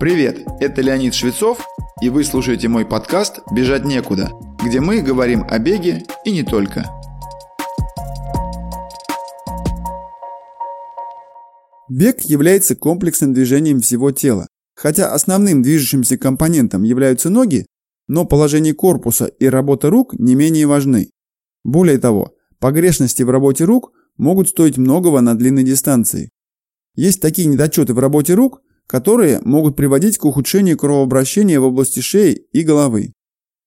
Привет, это Леонид Швецов, и вы слушаете мой подкаст «Бежать некуда», где мы говорим о беге и не только. Бег является комплексным движением всего тела. Хотя основным движущимся компонентом являются ноги, но положение корпуса и работа рук не менее важны. Более того, погрешности в работе рук могут стоить многого на длинной дистанции. Есть такие недочеты в работе рук, которые могут приводить к ухудшению кровообращения в области шеи и головы.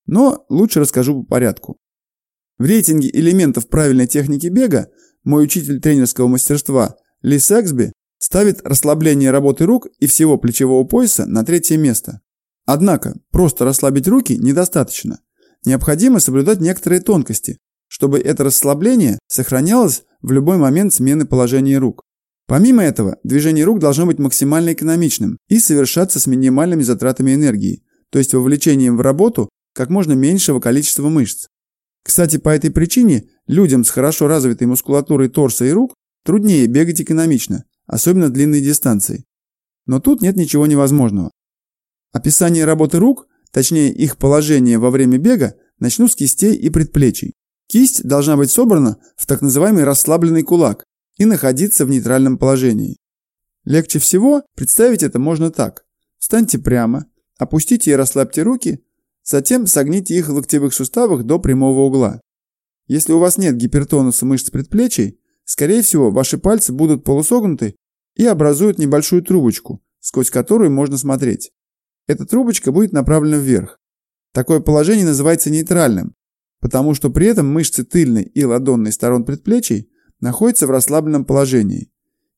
Но лучше расскажу по порядку. В рейтинге элементов правильной техники бега мой учитель тренерского мастерства Ли Сэксби ставит расслабление работы рук и всего плечевого пояса на третье место. Однако, просто расслабить руки недостаточно. Необходимо соблюдать некоторые тонкости, чтобы это расслабление сохранялось в любой момент смены положения рук. Помимо этого, движение рук должно быть максимально экономичным и совершаться с минимальными затратами энергии, то есть вовлечением в работу как можно меньшего количества мышц. Кстати, по этой причине людям с хорошо развитой мускулатурой торса и рук труднее бегать экономично, особенно длинные дистанции. Но тут нет ничего невозможного. Описание работы рук, точнее их положение во время бега, начну с кистей и предплечий. Кисть должна быть собрана в так называемый расслабленный кулак, и находиться в нейтральном положении. Легче всего представить это можно так. Встаньте прямо, опустите и расслабьте руки, затем согните их в локтевых суставах до прямого угла. Если у вас нет гипертонуса мышц предплечий, скорее всего, ваши пальцы будут полусогнуты и образуют небольшую трубочку, сквозь которую можно смотреть. Эта трубочка будет направлена вверх. Такое положение называется нейтральным, потому что при этом мышцы тыльной и ладонной сторон предплечий находится в расслабленном положении.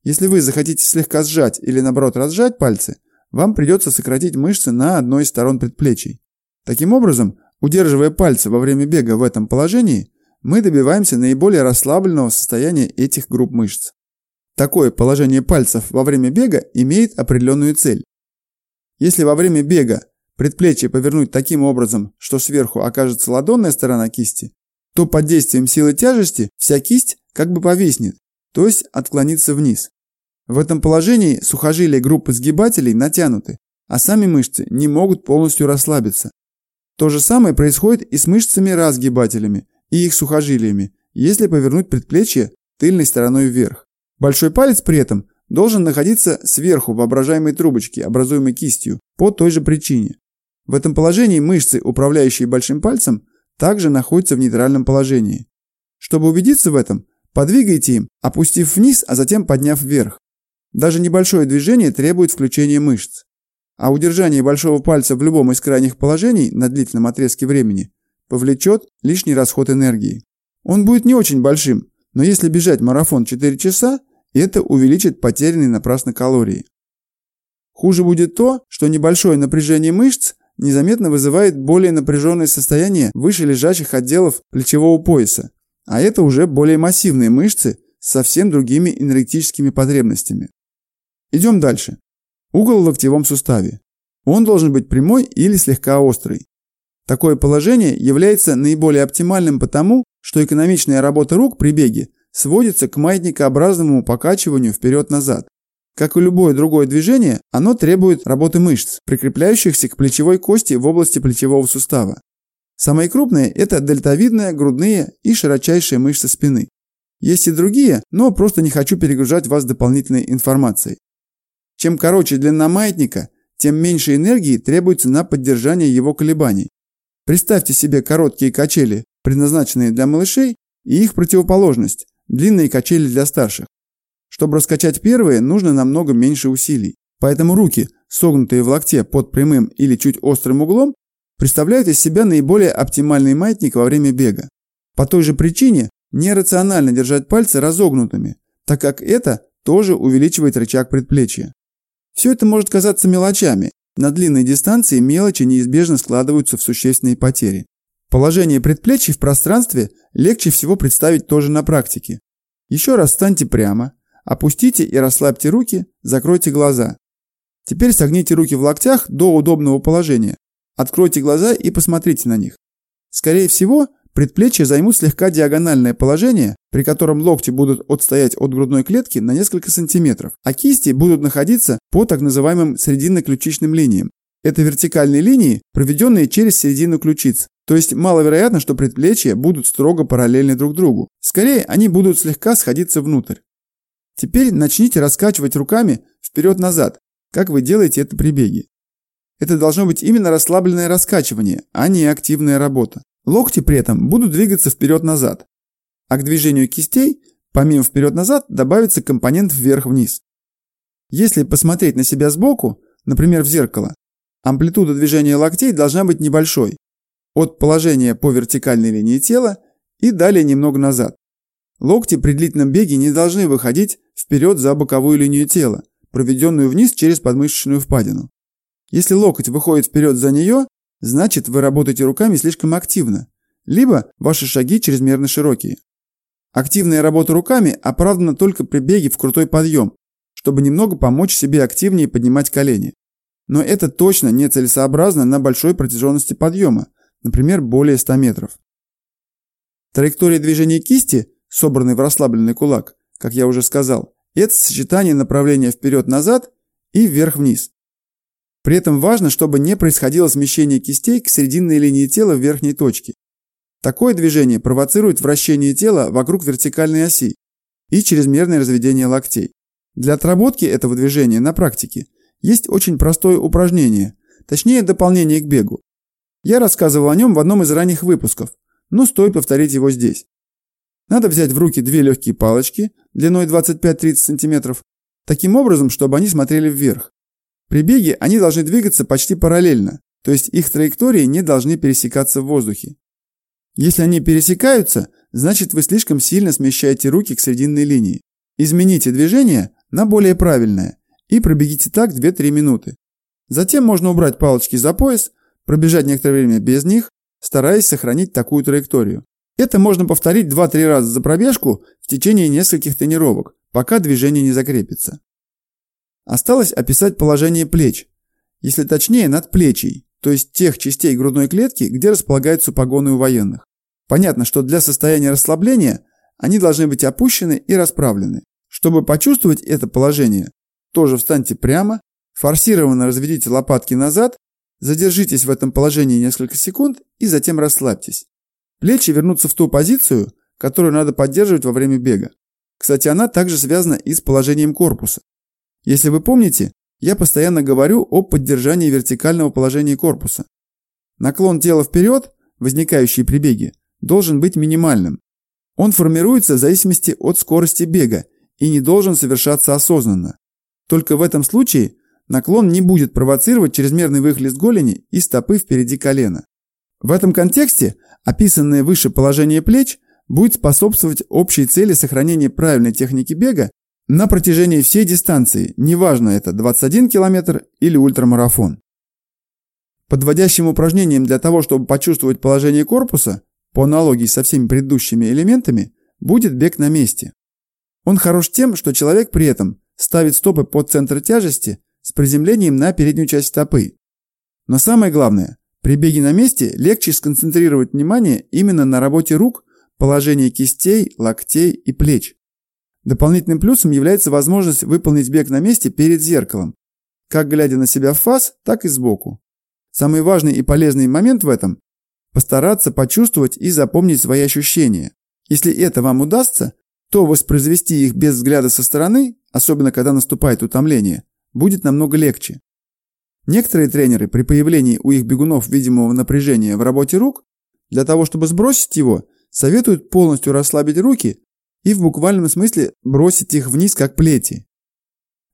Если вы захотите слегка сжать или наоборот разжать пальцы, вам придется сократить мышцы на одной из сторон предплечий. Таким образом, удерживая пальцы во время бега в этом положении, мы добиваемся наиболее расслабленного состояния этих групп мышц. Такое положение пальцев во время бега имеет определенную цель. Если во время бега предплечье повернуть таким образом, что сверху окажется ладонная сторона кисти, то под действием силы тяжести вся кисть как бы повиснет, то есть отклонится вниз. В этом положении сухожилия группы сгибателей натянуты, а сами мышцы не могут полностью расслабиться. То же самое происходит и с мышцами-разгибателями и их сухожилиями, если повернуть предплечье тыльной стороной вверх. Большой палец при этом должен находиться сверху воображаемой трубочке, образуемой кистью, по той же причине. В этом положении мышцы, управляющие большим пальцем, также находятся в нейтральном положении. Чтобы убедиться в этом, Подвигайте им, опустив вниз, а затем подняв вверх. Даже небольшое движение требует включения мышц. А удержание большого пальца в любом из крайних положений на длительном отрезке времени повлечет лишний расход энергии. Он будет не очень большим, но если бежать марафон 4 часа, это увеличит потерянные напрасно калории. Хуже будет то, что небольшое напряжение мышц незаметно вызывает более напряженное состояние выше лежащих отделов плечевого пояса, а это уже более массивные мышцы с совсем другими энергетическими потребностями. Идем дальше. Угол в локтевом суставе. Он должен быть прямой или слегка острый. Такое положение является наиболее оптимальным потому, что экономичная работа рук при беге сводится к маятникообразному покачиванию вперед-назад. Как и любое другое движение, оно требует работы мышц, прикрепляющихся к плечевой кости в области плечевого сустава. Самые крупные – это дельтовидные, грудные и широчайшие мышцы спины. Есть и другие, но просто не хочу перегружать вас дополнительной информацией. Чем короче длина маятника, тем меньше энергии требуется на поддержание его колебаний. Представьте себе короткие качели, предназначенные для малышей, и их противоположность – длинные качели для старших. Чтобы раскачать первые, нужно намного меньше усилий. Поэтому руки, согнутые в локте под прямым или чуть острым углом, представляют из себя наиболее оптимальный маятник во время бега. По той же причине нерационально держать пальцы разогнутыми, так как это тоже увеличивает рычаг предплечья. Все это может казаться мелочами. На длинной дистанции мелочи неизбежно складываются в существенные потери. Положение предплечий в пространстве легче всего представить тоже на практике. Еще раз встаньте прямо, опустите и расслабьте руки, закройте глаза. Теперь согните руки в локтях до удобного положения, Откройте глаза и посмотрите на них. Скорее всего, Предплечья займут слегка диагональное положение, при котором локти будут отстоять от грудной клетки на несколько сантиметров, а кисти будут находиться по так называемым срединно-ключичным линиям. Это вертикальные линии, проведенные через середину ключиц. То есть маловероятно, что предплечья будут строго параллельны друг другу. Скорее, они будут слегка сходиться внутрь. Теперь начните раскачивать руками вперед-назад, как вы делаете это при беге. Это должно быть именно расслабленное раскачивание, а не активная работа. Локти при этом будут двигаться вперед-назад. А к движению кистей, помимо вперед-назад, добавится компонент вверх-вниз. Если посмотреть на себя сбоку, например, в зеркало, амплитуда движения локтей должна быть небольшой, от положения по вертикальной линии тела и далее немного назад. Локти при длительном беге не должны выходить вперед за боковую линию тела, проведенную вниз через подмышечную впадину. Если локоть выходит вперед за нее, значит вы работаете руками слишком активно, либо ваши шаги чрезмерно широкие. Активная работа руками оправдана только при беге в крутой подъем, чтобы немного помочь себе активнее поднимать колени. Но это точно не целесообразно на большой протяженности подъема, например, более 100 метров. Траектория движения кисти, собранной в расслабленный кулак, как я уже сказал, это сочетание направления вперед-назад и вверх-вниз. При этом важно, чтобы не происходило смещение кистей к срединной линии тела в верхней точке. Такое движение провоцирует вращение тела вокруг вертикальной оси и чрезмерное разведение локтей. Для отработки этого движения на практике есть очень простое упражнение, точнее дополнение к бегу. Я рассказывал о нем в одном из ранних выпусков, но стоит повторить его здесь. Надо взять в руки две легкие палочки длиной 25-30 см, таким образом, чтобы они смотрели вверх. При беге они должны двигаться почти параллельно, то есть их траектории не должны пересекаться в воздухе. Если они пересекаются, значит вы слишком сильно смещаете руки к срединной линии. Измените движение на более правильное и пробегите так 2-3 минуты. Затем можно убрать палочки за пояс, пробежать некоторое время без них, стараясь сохранить такую траекторию. Это можно повторить 2-3 раза за пробежку в течение нескольких тренировок, пока движение не закрепится. Осталось описать положение плеч, если точнее надплечий, то есть тех частей грудной клетки, где располагаются погоны у военных. Понятно, что для состояния расслабления они должны быть опущены и расправлены. Чтобы почувствовать это положение, тоже встаньте прямо, форсированно разведите лопатки назад, задержитесь в этом положении несколько секунд и затем расслабьтесь. Плечи вернутся в ту позицию, которую надо поддерживать во время бега. Кстати, она также связана и с положением корпуса. Если вы помните, я постоянно говорю о поддержании вертикального положения корпуса. Наклон тела вперед, возникающий при беге, должен быть минимальным. Он формируется в зависимости от скорости бега и не должен совершаться осознанно. Только в этом случае наклон не будет провоцировать чрезмерный выхлест голени и стопы впереди колена. В этом контексте описанное выше положение плеч будет способствовать общей цели сохранения правильной техники бега на протяжении всей дистанции, неважно это 21 км или ультрамарафон. Подводящим упражнением для того, чтобы почувствовать положение корпуса, по аналогии со всеми предыдущими элементами, будет бег на месте. Он хорош тем, что человек при этом ставит стопы под центр тяжести с приземлением на переднюю часть стопы. Но самое главное, при беге на месте легче сконцентрировать внимание именно на работе рук, положении кистей, локтей и плеч. Дополнительным плюсом является возможность выполнить бег на месте перед зеркалом, как глядя на себя в фас, так и сбоку. Самый важный и полезный момент в этом – постараться почувствовать и запомнить свои ощущения. Если это вам удастся, то воспроизвести их без взгляда со стороны, особенно когда наступает утомление, будет намного легче. Некоторые тренеры при появлении у их бегунов видимого напряжения в работе рук, для того чтобы сбросить его, советуют полностью расслабить руки и в буквальном смысле бросить их вниз, как плети.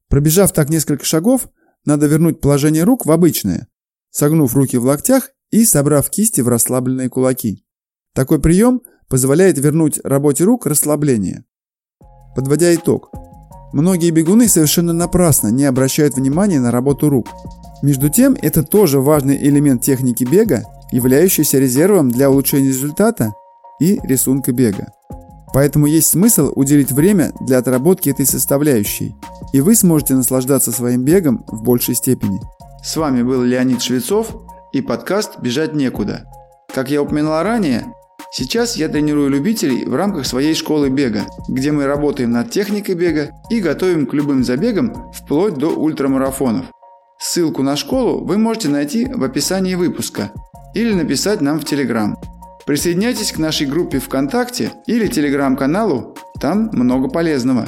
Пробежав так несколько шагов, надо вернуть положение рук в обычное, согнув руки в локтях и собрав кисти в расслабленные кулаки. Такой прием позволяет вернуть работе рук расслабление. Подводя итог, многие бегуны совершенно напрасно не обращают внимания на работу рук. Между тем, это тоже важный элемент техники бега, являющийся резервом для улучшения результата и рисунка бега. Поэтому есть смысл уделить время для отработки этой составляющей, и вы сможете наслаждаться своим бегом в большей степени. С вами был Леонид Швецов и подкаст «Бежать некуда». Как я упоминал ранее, Сейчас я тренирую любителей в рамках своей школы бега, где мы работаем над техникой бега и готовим к любым забегам вплоть до ультрамарафонов. Ссылку на школу вы можете найти в описании выпуска или написать нам в Телеграм. Присоединяйтесь к нашей группе ВКонтакте или Телеграм-каналу, там много полезного.